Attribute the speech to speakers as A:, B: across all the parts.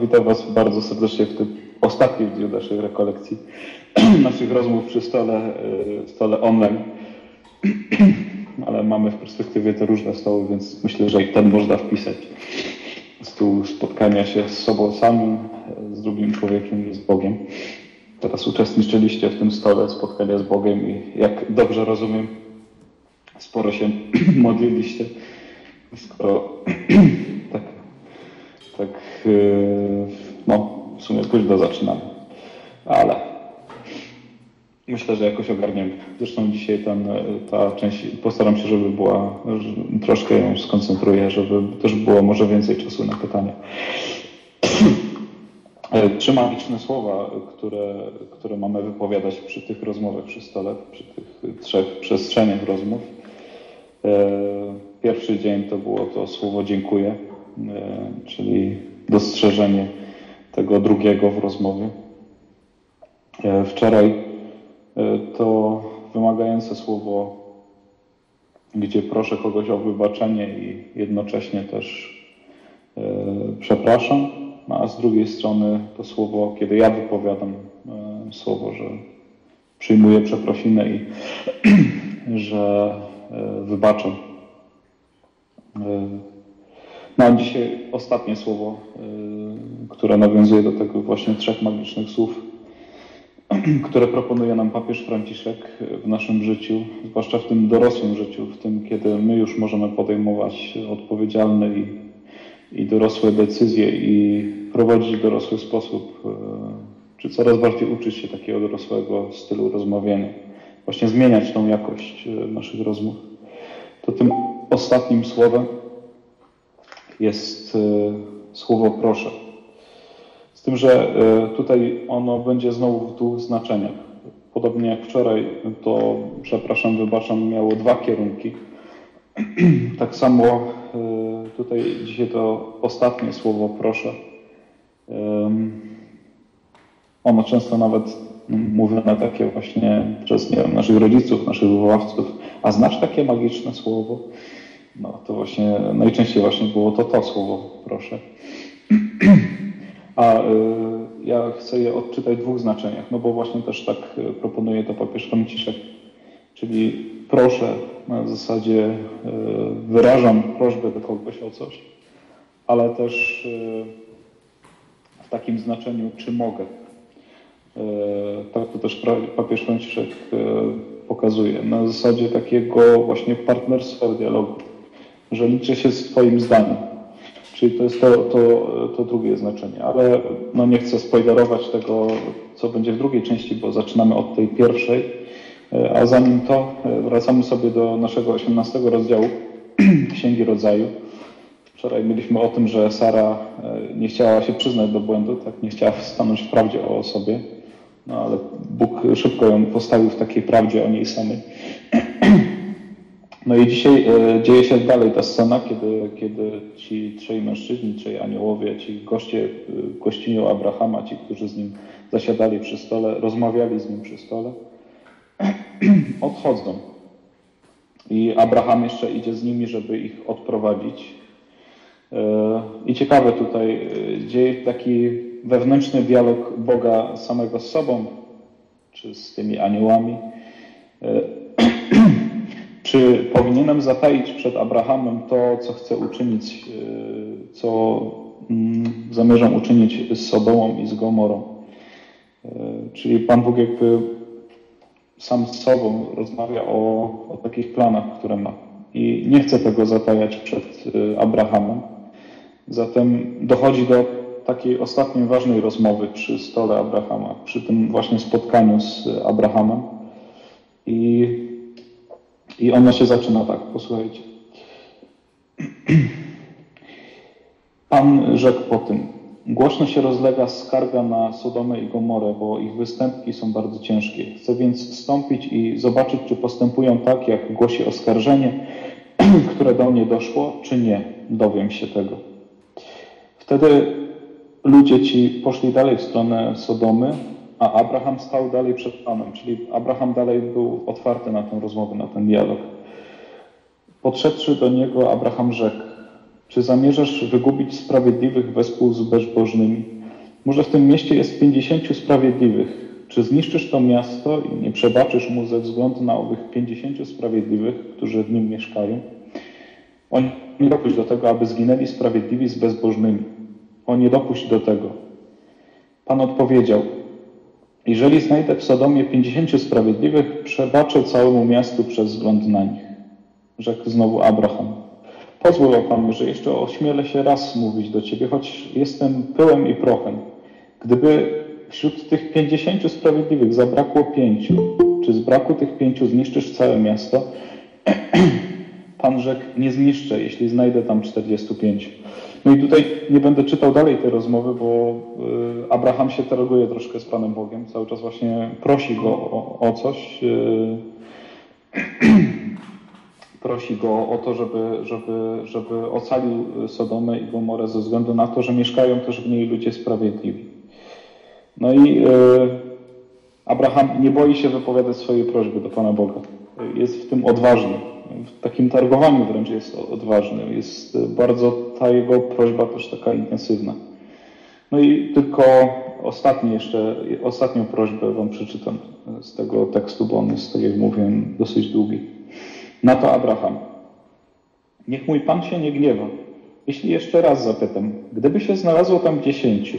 A: Witam Was bardzo serdecznie w tym ostatnim dniu naszej rekolekcji, naszych rozmów przy stole, y, stole online. Ale mamy w perspektywie te różne stoły, więc myślę, że i ten można wpisać. Stół spotkania się z sobą samym, z drugim człowiekiem i z Bogiem. Teraz uczestniczyliście w tym stole spotkania z Bogiem i jak dobrze rozumiem, sporo się modliliście. Skoro tak tak yy, no, w sumie późno zaczynamy. Ale myślę, że jakoś ogarniemy. Zresztą dzisiaj ten, ta część, postaram się, żeby była, troszkę ją skoncentruję, żeby też było może więcej czasu na pytania. Trzy magiczne słowa, które, które mamy wypowiadać przy tych rozmowach przy stole, przy tych trzech przestrzeniach rozmów. Pierwszy dzień to było to słowo dziękuję E, czyli dostrzeżenie tego drugiego w rozmowie. E, wczoraj e, to wymagające słowo, gdzie proszę kogoś o wybaczenie i jednocześnie też przepraszam, a z drugiej strony to słowo, kiedy ja wypowiadam słowo, że przyjmuję przeprosinę i że wybaczam Mam dzisiaj ostatnie słowo, y, które nawiązuje do tego właśnie trzech magicznych słów, które proponuje nam papież Franciszek w naszym życiu, zwłaszcza w tym dorosłym życiu, w tym, kiedy my już możemy podejmować odpowiedzialne i, i dorosłe decyzje i prowadzić dorosły sposób, y, czy coraz bardziej uczyć się takiego dorosłego stylu rozmawiania, właśnie zmieniać tą jakość y, naszych rozmów. To tym ostatnim słowem jest e, słowo proszę. Z tym, że e, tutaj ono będzie znowu w dwóch znaczeniach. Podobnie jak wczoraj, to przepraszam, wybaczam, miało dwa kierunki. tak samo e, tutaj dzisiaj to ostatnie słowo proszę. Ono często nawet mówione takie właśnie przez nie wiem, naszych rodziców, naszych wychowawców. A znasz takie magiczne słowo? No to właśnie najczęściej właśnie było to to słowo, proszę. A y, ja chcę je odczytać w dwóch znaczeniach, no bo właśnie też tak y, proponuje to papież Franciszek, czyli proszę, na zasadzie y, wyrażam prośbę do kogoś o coś, ale też y, w takim znaczeniu, czy mogę. Y, tak to też papież Franciszek y, pokazuje, na zasadzie takiego właśnie partnerstwa dialogu że liczy się z Twoim zdaniem. Czyli to jest to, to, to drugie znaczenie. Ale no nie chcę spoilerować tego, co będzie w drugiej części, bo zaczynamy od tej pierwszej. E, a zanim to, e, wracamy sobie do naszego 18 rozdziału Księgi Rodzaju. Wczoraj mieliśmy o tym, że Sara e, nie chciała się przyznać do błędu, tak nie chciała stanąć w prawdzie o sobie, no ale Bóg szybko ją postawił w takiej prawdzie o niej samej. No i dzisiaj e, dzieje się dalej ta scena, kiedy, kiedy ci trzej mężczyźni, trzej aniołowie, ci goście w e, gościniu Abrahama, ci, którzy z nim zasiadali przy stole, rozmawiali z nim przy stole, odchodzą. I Abraham jeszcze idzie z nimi, żeby ich odprowadzić. E, I ciekawe tutaj dzieje taki wewnętrzny dialog Boga samego z sobą, czy z tymi aniołami czy powinienem zataić przed Abrahamem to, co chcę uczynić, e, co mm, zamierzam uczynić z Sodomą i z Gomorą? E, czyli Pan Bóg jakby sam z sobą rozmawia o, o takich planach, które ma. I nie chce tego zatajać przed e, Abrahamem. Zatem dochodzi do takiej ostatniej ważnej rozmowy przy stole Abrahama, przy tym właśnie spotkaniu z Abrahamem. I i ono się zaczyna tak, posłuchajcie. Pan rzekł po tym, głośno się rozlega skarga na Sodomę i Gomorę, bo ich występki są bardzo ciężkie. Chcę więc wstąpić i zobaczyć, czy postępują tak, jak głosi oskarżenie, które do mnie doszło, czy nie. Dowiem się tego. Wtedy ludzie ci poszli dalej w stronę Sodomy, a Abraham stał dalej przed Panem, czyli Abraham dalej był otwarty na tę rozmowę, na ten dialog. Podszedłszy do niego, Abraham rzekł: Czy zamierzasz wygubić sprawiedliwych wespół z bezbożnymi? Może w tym mieście jest pięćdziesięciu sprawiedliwych. Czy zniszczysz to miasto i nie przebaczysz mu ze względu na owych pięćdziesięciu sprawiedliwych, którzy w nim mieszkają? On nie dopuść do tego, aby zginęli sprawiedliwi z bezbożnymi. O nie dopuść do tego. Pan odpowiedział, jeżeli znajdę w Sodomie pięćdziesięciu sprawiedliwych, przebaczę całemu miastu przez wzgląd na nich. Rzekł znowu Abraham. Pozwól, Panie, że jeszcze ośmielę się raz mówić do Ciebie, choć jestem pyłem i prochem. Gdyby wśród tych pięćdziesięciu sprawiedliwych zabrakło pięciu, czy z braku tych pięciu zniszczysz całe miasto? Pan rzekł, nie zniszczę, jeśli znajdę tam 45. No i tutaj nie będę czytał dalej tej rozmowy, bo y, Abraham się targuje troszkę z Panem Bogiem. Cały czas właśnie prosi go o, o coś. Y, prosi go o to, żeby, żeby, żeby ocalił Sodomę i Gomorę ze względu na to, że mieszkają też w niej ludzie sprawiedliwi. No i y, Abraham nie boi się wypowiadać swojej prośby do Pana Boga. Jest w tym odważny w takim targowaniu wręcz jest odważny. Jest bardzo ta jego prośba też taka intensywna. No i tylko ostatni jeszcze, ostatnią prośbę Wam przeczytam z tego tekstu, bo on jest, tak jak mówiłem, dosyć długi. Na to Abraham. Niech mój Pan się nie gniewa. Jeśli jeszcze raz zapytam, gdyby się znalazło tam dziesięciu,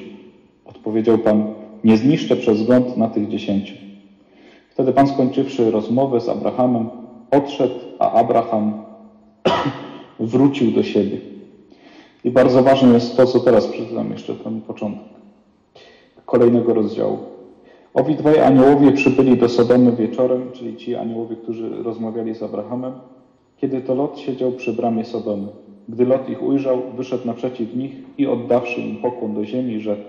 A: odpowiedział Pan, nie zniszczę przez wzgląd na tych dziesięciu. Wtedy Pan skończywszy rozmowę z Abrahamem, odszedł, a Abraham wrócił do siebie. I bardzo ważne jest to, co teraz przeczytam jeszcze ten początek kolejnego rozdziału. Owi dwaj aniołowie przybyli do Sodomy wieczorem, czyli ci aniołowie, którzy rozmawiali z Abrahamem, kiedy to Lot siedział przy bramie Sodomy. Gdy Lot ich ujrzał, wyszedł naprzeciw nich i oddawszy im pokłon do ziemi, rzekł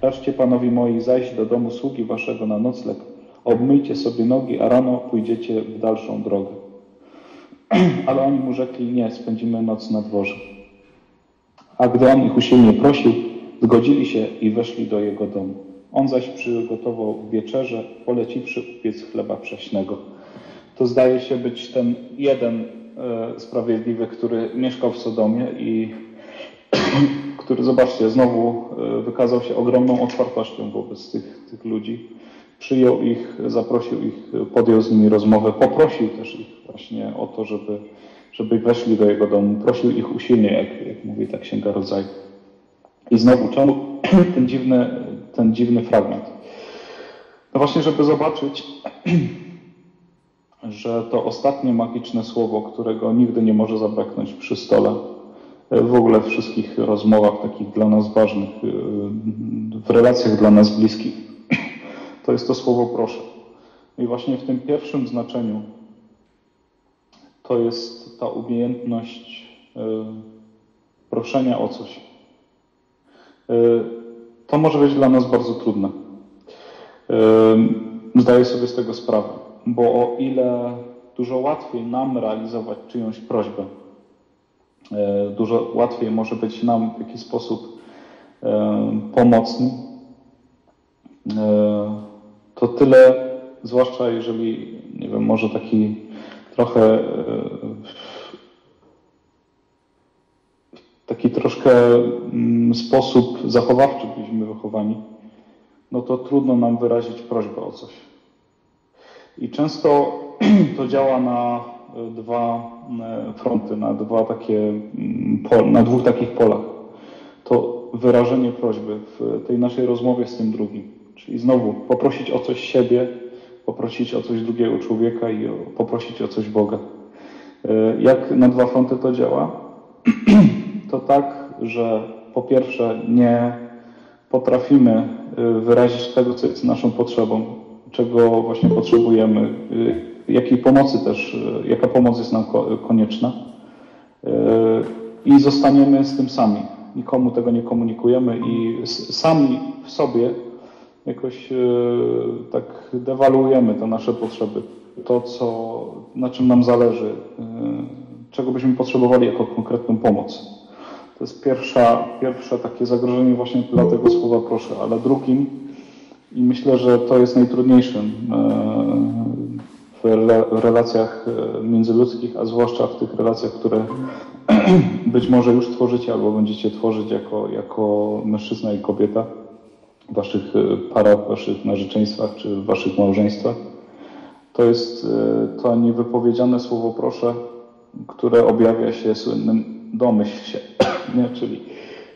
A: Każcie panowi moi zajść do domu sługi waszego na nocleg, obmyjcie sobie nogi, a rano pójdziecie w dalszą drogę. Ale oni mu rzekli, nie, spędzimy noc na dworze. A gdy on ich usilnie prosił, zgodzili się i weszli do jego domu. On zaś przygotował wieczerze, poleciwszy upiec chleba prześnego. To zdaje się być ten jeden e, sprawiedliwy, który mieszkał w Sodomie i który, zobaczcie, znowu e, wykazał się ogromną otwartością wobec tych, tych ludzi przyjął ich, zaprosił ich, podjął z nimi rozmowę, poprosił też ich właśnie o to, żeby, żeby weszli do jego domu. Prosił ich usilnie, jak, jak mówi ta Księga Rodzaju. I znowu, czemu ten dziwny, ten dziwny fragment? No właśnie, żeby zobaczyć, że to ostatnie magiczne słowo, którego nigdy nie może zabraknąć przy stole, w ogóle w wszystkich rozmowach takich dla nas ważnych, w relacjach dla nas bliskich, to jest to słowo proszę. I właśnie w tym pierwszym znaczeniu to jest ta umiejętność y, proszenia o coś. Y, to może być dla nas bardzo trudne. Y, zdaję sobie z tego sprawę, bo o ile dużo łatwiej nam realizować czyjąś prośbę, dużo łatwiej może być nam w jakiś sposób pomocny, to tyle, zwłaszcza jeżeli, nie wiem, może taki trochę e, taki troszkę mm, sposób zachowawczy byliśmy wychowani, no to trudno nam wyrazić prośbę o coś. I często to działa na e, dwa e, fronty, na dwa takie, mm, na dwóch takich polach. To wyrażenie prośby w tej naszej rozmowie z tym drugim. Czyli znowu poprosić o coś siebie, poprosić o coś drugiego człowieka i poprosić o coś Boga. E, jak na dwa fronty to działa? To tak, że po pierwsze nie potrafimy e, wyrazić tego, co jest naszą potrzebą, czego właśnie potrzebujemy, e, jakiej pomocy też, jaka pomoc jest nam konieczna i zostaniemy z tym sami. Nikomu tego nie komunikujemy i sami w sobie jakoś e, tak dewaluujemy te nasze potrzeby, to, co, na czym nam zależy, e, czego byśmy potrzebowali jako konkretną pomoc. To jest pierwsza, pierwsze takie zagrożenie właśnie dla tego słowa proszę, ale drugim i myślę, że to jest najtrudniejszym e, w relacjach międzyludzkich, a zwłaszcza w tych relacjach, które być może już tworzycie albo będziecie tworzyć jako, jako mężczyzna i kobieta w waszych parach, w waszych narzeczeństwach czy w waszych małżeństwach. To jest to niewypowiedziane słowo proszę, które objawia się słynnym domyśl się, nie? Czyli,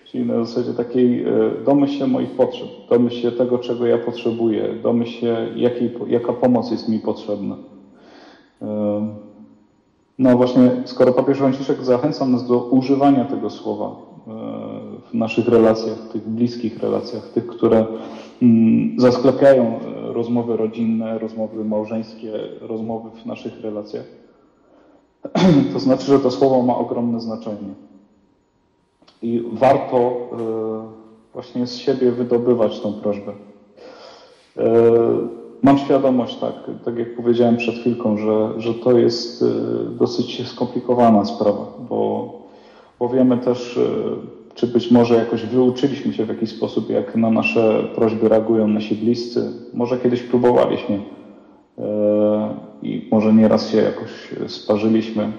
A: czyli na zasadzie takiej domyśl się moich potrzeb, domyśl się tego, czego ja potrzebuję, domyśl się, jakiej, jaka pomoc jest mi potrzebna. No właśnie, skoro papież Franciszek zachęca nas do używania tego słowa e, naszych relacjach, tych bliskich relacjach, tych, które mm, zasklepiają e, rozmowy rodzinne, rozmowy małżeńskie, rozmowy w naszych relacjach, to znaczy, że to słowo ma ogromne znaczenie. I warto e, właśnie z siebie wydobywać tą prośbę. Mam świadomość, tak, tak jak powiedziałem przed chwilką, że, że to jest dosyć skomplikowana sprawa, bo, bo wiemy też, czy być może jakoś wyuczyliśmy się w jakiś sposób, jak na nasze prośby reagują nasi bliscy. Może kiedyś próbowaliśmy y, i może nieraz się jakoś sparzyliśmy.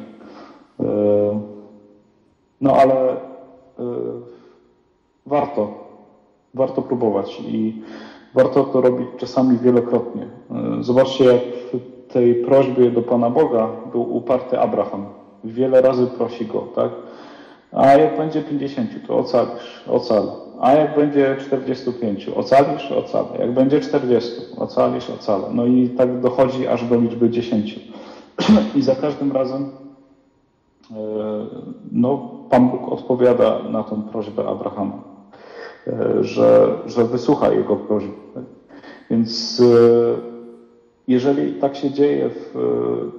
A: No ale warto, warto próbować i warto to robić czasami wielokrotnie. E, zobaczcie, jak w tej prośbie do Pana Boga był uparty Abraham. Wiele razy prosi go, tak? A jak będzie 50, to ocalisz, ocal. A jak będzie 45, ocalisz, ocalę. Jak będzie 40, ocalisz, ocalę. No i tak dochodzi aż do liczby 10. I za każdym razem e, no, Pan Bóg odpowiada na tą prośbę Abrahama. E, że, że wysłucha jego prośby. Więc e, jeżeli tak się dzieje w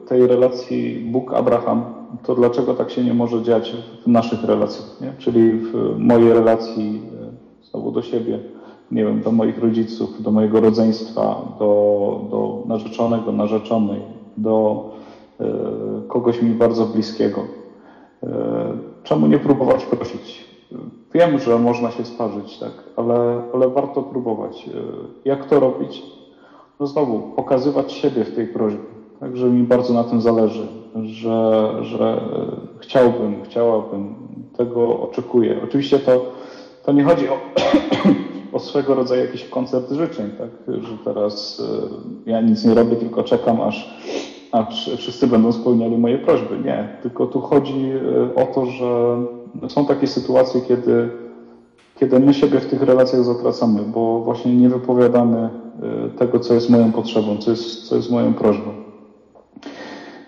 A: tej relacji Bóg-Abraham, to dlaczego tak się nie może dziać w naszych relacjach? Nie? Czyli w mojej relacji znowu do siebie, nie wiem, do moich rodziców, do mojego rodzeństwa, do, do narzeczonego, narzeczonej, do kogoś mi bardzo bliskiego. Czemu nie próbować prosić? Wiem, że można się sparzyć, tak, ale, ale warto próbować. E, jak to robić? No znowu, pokazywać siebie w tej prośbie. Także mi bardzo na tym zależy, że, że chciałbym, chciałabym, tego oczekuję. Oczywiście to, to nie chodzi o, o swego rodzaju jakiś koncert życzeń, tak, że teraz e, ja nic nie robię, tylko czekam, aż, aż wszyscy będą spełniali moje prośby. Nie, tylko tu chodzi e, o to, że są takie sytuacje, kiedy, kiedy my siebie w tych relacjach zatracamy, bo właśnie nie wypowiadamy e, tego, co jest moją potrzebą, co jest, co jest moją prośbą.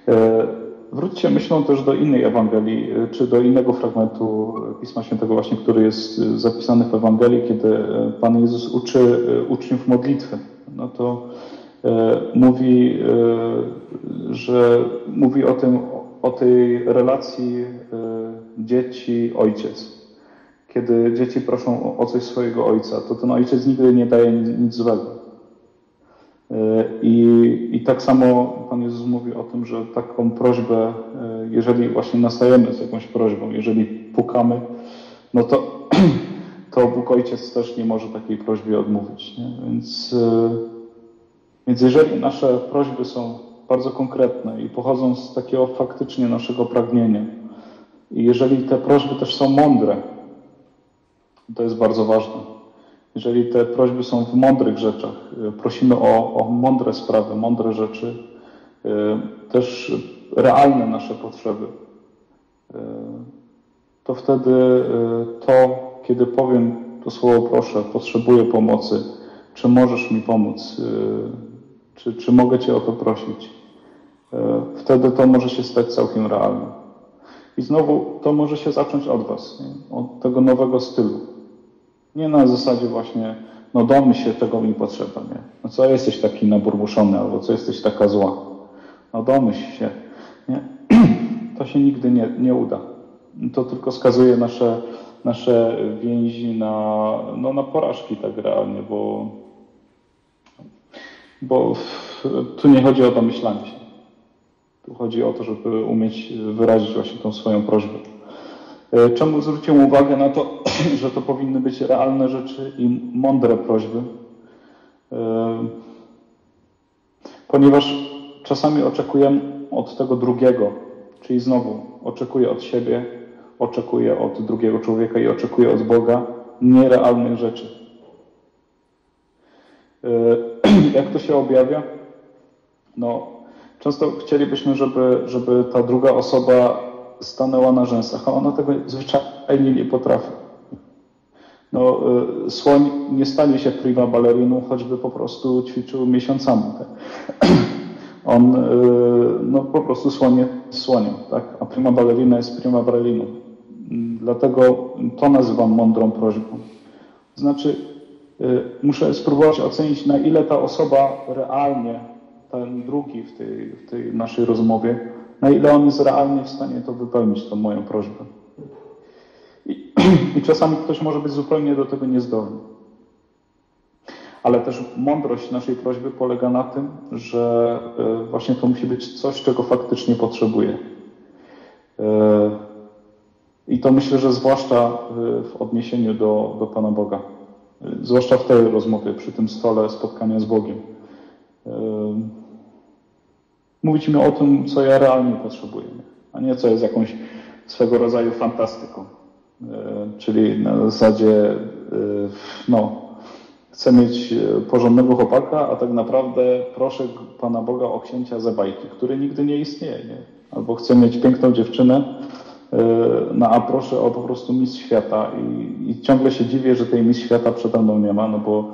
A: E, wróćcie myślą też do innej Ewangelii, e, czy do innego fragmentu Pisma Świętego właśnie, który jest zapisany w Ewangelii, kiedy Pan Jezus uczy uczniów modlitwy. No to mówi, że mówi o tym, o tej relacji dzieci, ojciec. Kiedy dzieci proszą o coś swojego ojca, to ten ojciec nigdy nie daje nic złego. E, I, I tak samo Pan Jezus mówi o tym, że taką prośbę, e, jeżeli właśnie nastajemy z jakąś prośbą, jeżeli pukamy, no to, to Bóg Ojciec też nie może takiej prośbie odmówić. Nie? Więc, e, więc jeżeli nasze prośby są bardzo konkretne i pochodzą z takiego faktycznie naszego pragnienia, i jeżeli te prośby też są mądre, to jest bardzo ważne. Jeżeli te prośby są w mądrych rzeczach, y, prosimy o, o mądre sprawy, mądre rzeczy, y, też realne nasze potrzeby, y, to wtedy to, kiedy powiem to słowo proszę, potrzebuję pomocy, czy możesz mi pomóc, czy, czy mogę Cię o to prosić, wtedy to może się stać całkiem realne. I znowu to może się zacząć od Was, nie? od tego nowego stylu. Nie na zasadzie właśnie, no domyśl się, tego mi potrzeba, nie? No co jesteś taki naburmuszony, albo co jesteś taka zła? No domyśl się, nie? To się nigdy nie, nie uda. To tylko skazuje nasze, nasze więzi na, no, na porażki tak realnie, bo, bo tu nie chodzi o domyślanie się. Tu chodzi o to, żeby umieć wyrazić właśnie tą swoją prośbę. E, czemu zwróciłem uwagę na to, że to powinny być realne rzeczy i mądre prośby? E, ponieważ czasami oczekujemy od tego drugiego, czyli znowu oczekuję od siebie, oczekuje od drugiego człowieka i oczekuje od Boga nierealnych rzeczy. Jak to się objawia? No, często chcielibyśmy, żeby, żeby ta druga osoba stanęła na rzęsach, a ona tego zwyczajnie nie potrafi. No, y, słoń nie stanie się prima balleriną, choćby po prostu ćwiczył miesiącami. Tak? On y, no, po prostu słoń jest słoniem, tak? a prima ballerina jest prima balleriną. Dlatego to nazywam mądrą prośbą. Znaczy, y, muszę spróbować ocenić, na ile ta osoba realnie, ten drugi w tej, w tej naszej rozmowie, na ile on jest realnie w stanie to wypełnić, tą moją prośbę. I, I, czasami ktoś może być zupełnie do tego niezdolny. Ale też mądrość naszej prośby polega na tym, że e, właśnie to musi być coś, czego faktycznie potrzebuje. E, I to myślę, że zwłaszcza e, w odniesieniu do, do Pana Boga. Zwłaszcza w tej rozmowie, przy tym stole spotkania z Bogiem. Mówić mi o tym, co ja realnie potrzebuję, a nie co jest jakąś swego rodzaju fantastyką. E, czyli na zasadzie, e, no, chcę mieć e, porządnego chłopaka, a tak naprawdę proszę Pana Boga o księcia za bajki, który nigdy nie istnieje, nie? Albo chcę mieć piękną dziewczynę, no a proszę o po prostu mistrz świata i, i ciągle się dziwię, że tej mistrz świata przede mną nie ma, no bo,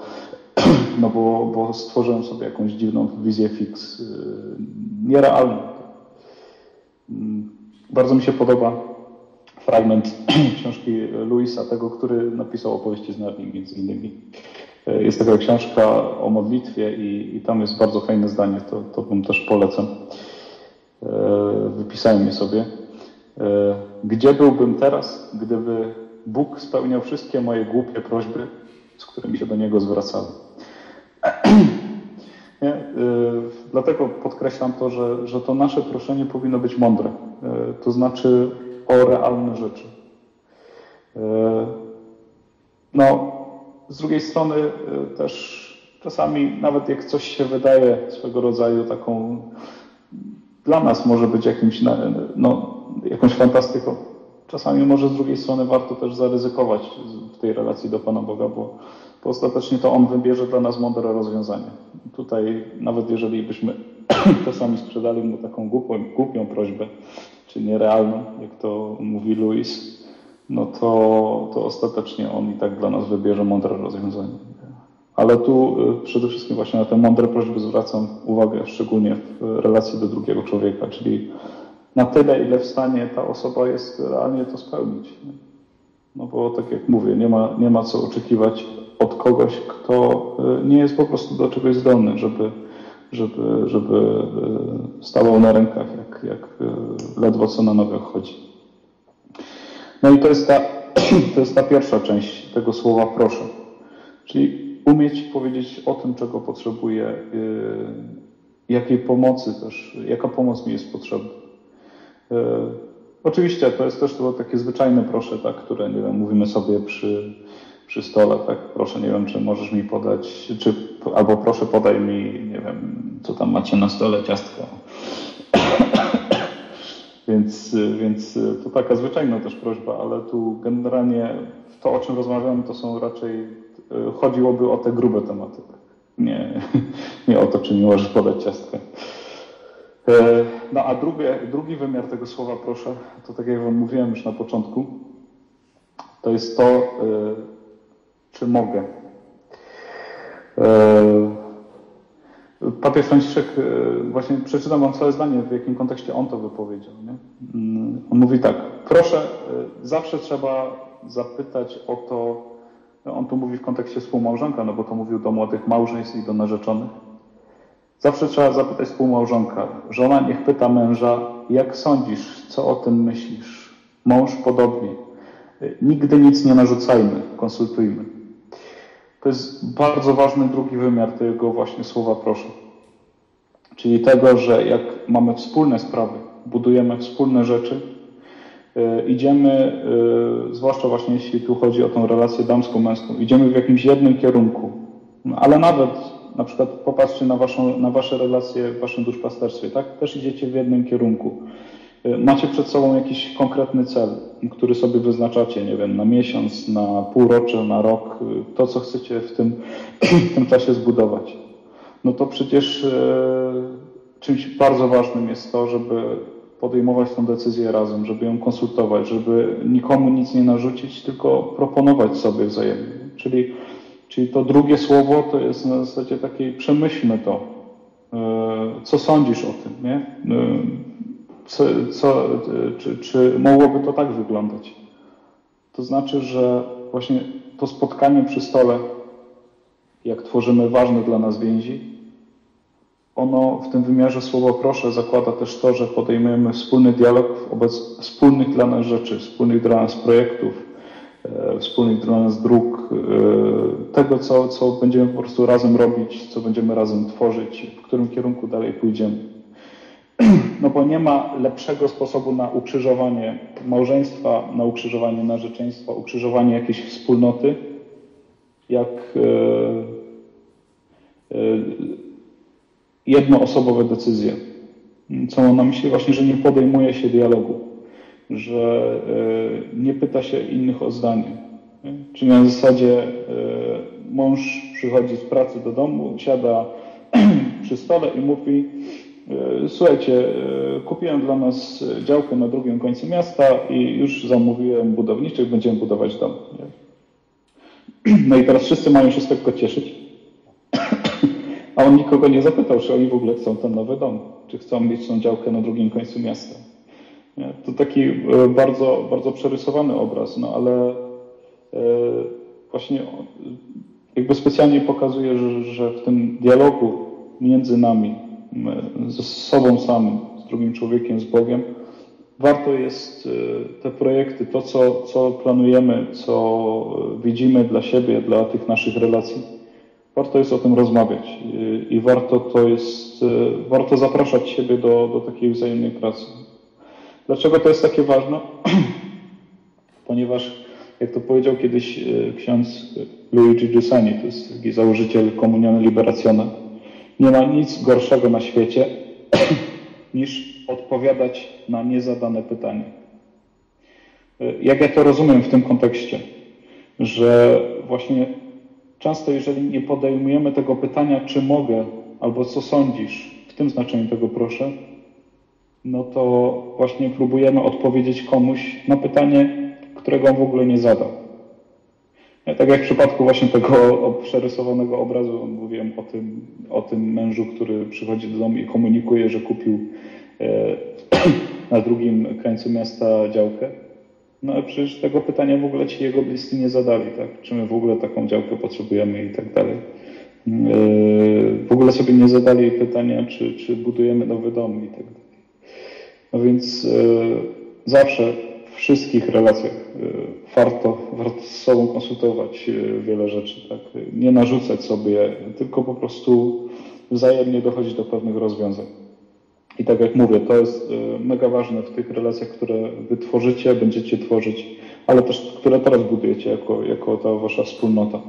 A: no bo, bo stworzyłem sobie jakąś dziwną wizję fix, nierealną. Mm, bardzo mi się podoba fragment książki Louisa, tego, który napisał opowieści z Narni między innymi. E, jest taka książka o modlitwie i, i tam jest bardzo fajne zdanie, to, to bym też polecam. E, wypisałem je sobie. Gdzie byłbym teraz, gdyby Bóg spełniał wszystkie moje głupie prośby, z którymi się do Niego zwracały? Nie? Dlatego podkreślam to, że, że to nasze proszenie powinno być mądre. To znaczy o realne rzeczy. E, no, z drugiej strony też czasami, nawet jak coś się wydaje swego rodzaju taką, dla nas może być jakimś, no, jakąś fantastyką, czasami może z drugiej strony warto też zaryzykować w tej relacji do Pana Boga, bo, bo ostatecznie to On wybierze dla nas mądre rozwiązanie. Tutaj, nawet jeżeli byśmy czasami sprzedali mu taką głupią, głupią prośbę, czy nierealną, jak to mówi Louis, no to, to ostatecznie on i tak dla nas wybierze mądre rozwiązanie. Ale tu y, przede wszystkim właśnie na te mądre prośby zwracam uwagę, szczególnie w relacji do drugiego człowieka, czyli na tyle, ile w stanie ta osoba jest realnie to spełnić. No bo tak jak mówię, nie ma, nie ma co oczekiwać od kogoś, kto y, nie jest po prostu do czegoś zdolny, żeby, żeby, żeby y, stawał na rękach, jak, jak ledwo co na nogach chodzi. No i to jest ta, to jest ta pierwsza część tego słowa proszę. Czyli umieć powiedzieć o tym, czego potrzebuję, jakiej pomocy też, jaka pomoc mi jest potrzebna. Yy, oczywiście to jest też to takie zwyczajne proszę, tak, które nie wiem, mówimy sobie przy, przy stole, tak, proszę, nie wiem, czy możesz mi podać, czy, albo proszę podaj mi, nie wiem, co tam macie na stole, ciastko. Więc, więc to taka zwyczajna też prośba, ale tu generalnie to, o czym rozmawiamy, to są raczej, chodziłoby o te grube tematy. Tak? Nie, nie o to, czy nie możesz podać ciastkę. E, no a drugi, drugi wymiar tego słowa proszę, to tak jak Wam mówiłem już na początku, to jest to, e, czy mogę. E, Papież Franciszek, właśnie przeczytam wam całe zdanie, w jakim kontekście on to wypowiedział. Nie? Mm, on mówi tak, proszę, zawsze trzeba zapytać o to, on tu mówi w kontekście współmałżonka, no bo to mówił do młodych małżeństw i do narzeczonych. Zawsze trzeba zapytać współmałżonka. Żona niech pyta męża, jak sądzisz, co o tym myślisz? Mąż podobnie. Nigdy nic nie narzucajmy, konsultujmy. To jest bardzo ważny drugi wymiar tego właśnie słowa proszę. Czyli tego, że jak mamy wspólne sprawy, budujemy wspólne rzeczy, yy, idziemy, yy, zwłaszcza właśnie jeśli tu chodzi o tą relację damską-męską, idziemy w jakimś jednym kierunku. No, ale nawet na przykład popatrzcie na, waszą, na wasze relacje w waszym duszpasterstwie, tak? Też idziecie w jednym kierunku. macie przed sobą jakiś konkretny cel, który sobie wyznaczacie, nie wiem, na miesiąc, na półrocze, na rok, to co chcecie w tym, w tym czasie zbudować, no to przecież czymś bardzo ważnym jest to, żeby podejmować tę decyzję razem, żeby ją konsultować, żeby nikomu nic nie narzucić, tylko proponować sobie wzajemnie. Czyli, czyli to drugie słowo to jest na zasadzie takiej przemyślmy to, e, co sądzisz o tym, nie? E, co, co, czy, czy mogłoby to tak wyglądać? To znaczy, że właśnie to spotkanie przy stole, jak tworzymy ważne dla nas więzi, ono w tym wymiarze słowo proszę zakłada też to, że podejmujemy wspólny dialog wobec wspólnych dla nas rzeczy, wspólnych dla nas projektów, e, wspólnych dla dróg, e, tego, co, co będziemy po prostu razem robić, co będziemy razem tworzyć, w którym kierunku dalej pójdziemy. No bo nie ma lepszego sposobu na ukrzyżowanie małżeństwa, na ukrzyżowanie narzeczeństwa, ukrzyżowanie jakiejś wspólnoty, jak e, jednoosobowe decyzje. Co mam na myśli? Właśnie, że nie podejmuje się dialogu, że e, nie pyta się innych o zdanie. Czyli na zasadzie e, mąż przychodzi z pracy do domu, siada przy stole i mówi e, słuchajcie, kupiłem dla nas działkę na drugim końcu miasta i już zamówiłem budowniczych, będziemy budować dom. No i teraz wszyscy mają się z tego cieszyć. A on nikogo nie zapytał, czy oni w ogóle chcą ten nowy dom, czy chcą mieć tą działkę na drugim końcu miasta. To taki e, bardzo, bardzo przerysowany obraz, no ale e, właśnie jakby specjalnie pokazuje, że, że w tym dialogu między nami, ze sobą samym, z drugim człowiekiem, z Bogiem, warto jest e, te projekty, to co, co planujemy, co widzimy dla siebie, dla tych naszych relacji, warto jest o tym rozmawiać i warto to jest, warto zapraszać siebie do, do takiej wzajemnej pracy. Dlaczego to jest takie ważne? Ponieważ, jak to powiedział kiedyś e, ksiądz Luigi Giussani, to jest taki założyciel Komuniony Liberazione, nie ma nic gorszego na świecie niż odpowiadać na niezadane pytanie. E, jak ja to rozumiem w tym kontekście, że właśnie Często, jeżeli nie podejmujemy tego pytania, czy mogę, albo co sądzisz, w tym znaczeniu tego proszę, no to właśnie próbujemy odpowiedzieć komuś na pytanie, którego on w ogóle nie zadał. Tak jak w przypadku właśnie tego przerysowanego obrazu, mówiłem o tym, o tym mężu, który przychodzi do domu i komunikuje, że kupił e, na drugim krańcu miasta działkę. No ale przecież tego pytania w ogóle ci jego bliscy nie zadali, tak? Czy my w ogóle taką działkę potrzebujemy i tak dalej. Yy, w ogóle sobie nie zadali pytania, czy, czy budujemy nowy dom i tak dalej. No więc yy, zawsze w wszystkich relacjach yy, warto, warto z sobą konsultować wiele rzeczy, tak? Nie narzucać sobie, tylko po prostu wzajemnie dochodzić do pewnych rozwiązań. I tak jak mówię, to jest mega ważne w tych relacjach, które wy tworzycie, będziecie tworzyć, ale też które teraz budujecie jako, jako ta wasza wspólnota.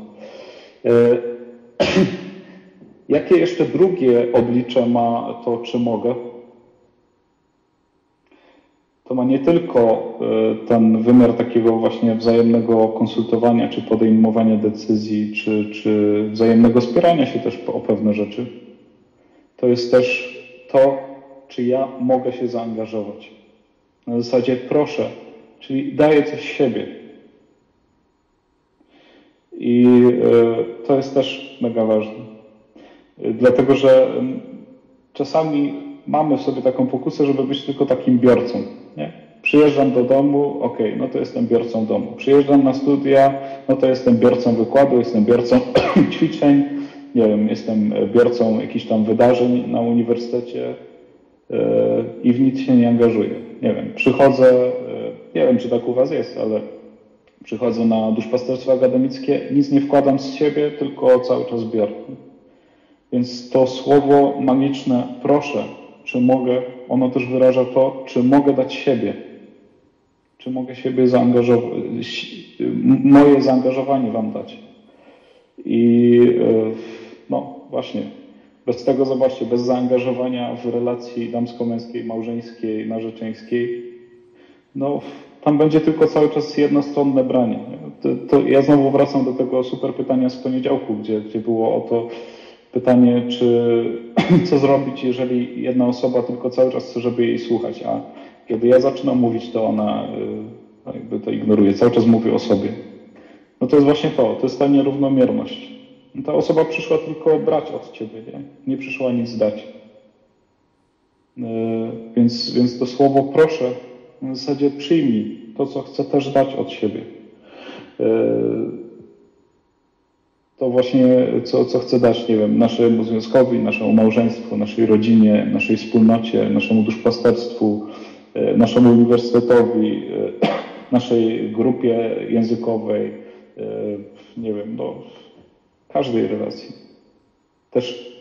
A: Jakie jeszcze drugie oblicze ma to, czy mogę? To ma nie tylko y, ten wymiar takiego właśnie wzajemnego konsultowania, czy podejmowania decyzji, czy, czy wzajemnego spierania się też o pewne rzeczy. To jest też to, czy ja mogę się zaangażować. Na zasadzie proszę, czyli daję coś siebie. I e, to jest też mega ważne. E, dlatego, że czasami mamy w sobie taką pokusę, żeby być tylko takim biorcą. Nie? Przyjeżdżam do domu, ok, no to jestem biorcą domu. Przyjeżdżam na studia, no to jestem biorcą wykładu, jestem biorcą ćwiczeń, nie wiem, jestem biorcą jakichś tam wydarzeń na uniwersytecie, i w nic się nie angażuję. Nie wiem, przychodzę, e, nie wiem czy tak u Was jest, ale przychodzę na duszpasterstwo akademickie, nic nie wkładam z siebie, tylko cały czas biorę. Więc to słowo magiczne, proszę, czy mogę, ono też wyraża to, czy mogę dać siebie. Czy mogę siebie zaangażować, moje zaangażowanie Wam dać. I e, no właśnie, Bez tego, zobaczcie, bez zaangażowania w relacji damsko-męskiej, małżeńskiej, narzeczeńskiej, no tam będzie tylko cały czas jednostronne branie. To, to ja znowu wracam do tego super pytania z poniedziałku, gdzie, gdzie było o to pytanie, czy co zrobić, jeżeli jedna osoba tylko cały czas chce, żeby jej słuchać, a kiedy ja zaczynam mówić, to ona y, jakby to ignoruje, cały czas mówi o sobie. No to jest właśnie to, to jest ta nierównomierność. Ta osoba przyszła tylko brać od ciebie, nie, nie przyszła nic dać. Y, więc, więc to słowo proszę w zasadzie przyjmij to, co chcę też dać od siebie. Y, to właśnie, co, co dać, nie wiem, naszemu związkowi, naszemu małżeństwu, naszej rodzinie, naszej wspólnocie, naszemu duszpasterstwu, y, naszemu uniwersytetowi, naszej grupie językowej, nie wiem, do każdej relacji. Też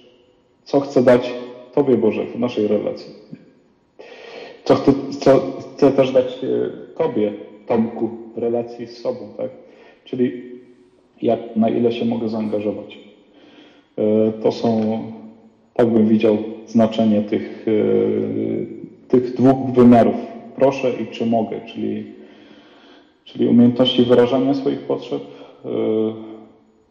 A: co chcę dać Tobie, Boże, w naszej relacji. Co chcę, co chcę też dać e, Tobie, Tomku, w relacji z sobą, tak? Czyli jak, na ile się mogę zaangażować. E, to są, tak bym widział, znaczenie tych, e, tych dwóch wymiarów. Proszę i czy mogę, czyli, czyli umiejętności wyrażania swoich potrzeb,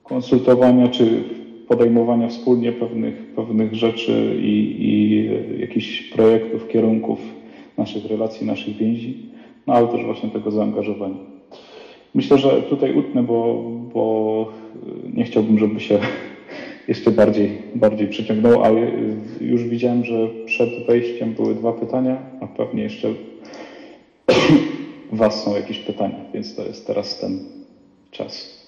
A: konsultowania czy podejmowania wspólnie pewnych, pewnych rzeczy i, i jakichś projektów, kierunków naszych relacji, naszych więzi, no ale też właśnie tego zaangażowania. Myślę, że tutaj utnę, bo, bo nie chciałbym, żeby się jeszcze bardziej, bardziej przyciągnął, ale już widziałem, że przed wejściem były dwa pytania, a pewnie jeszcze Was są jakieś pytania, więc to jest teraz ten czas.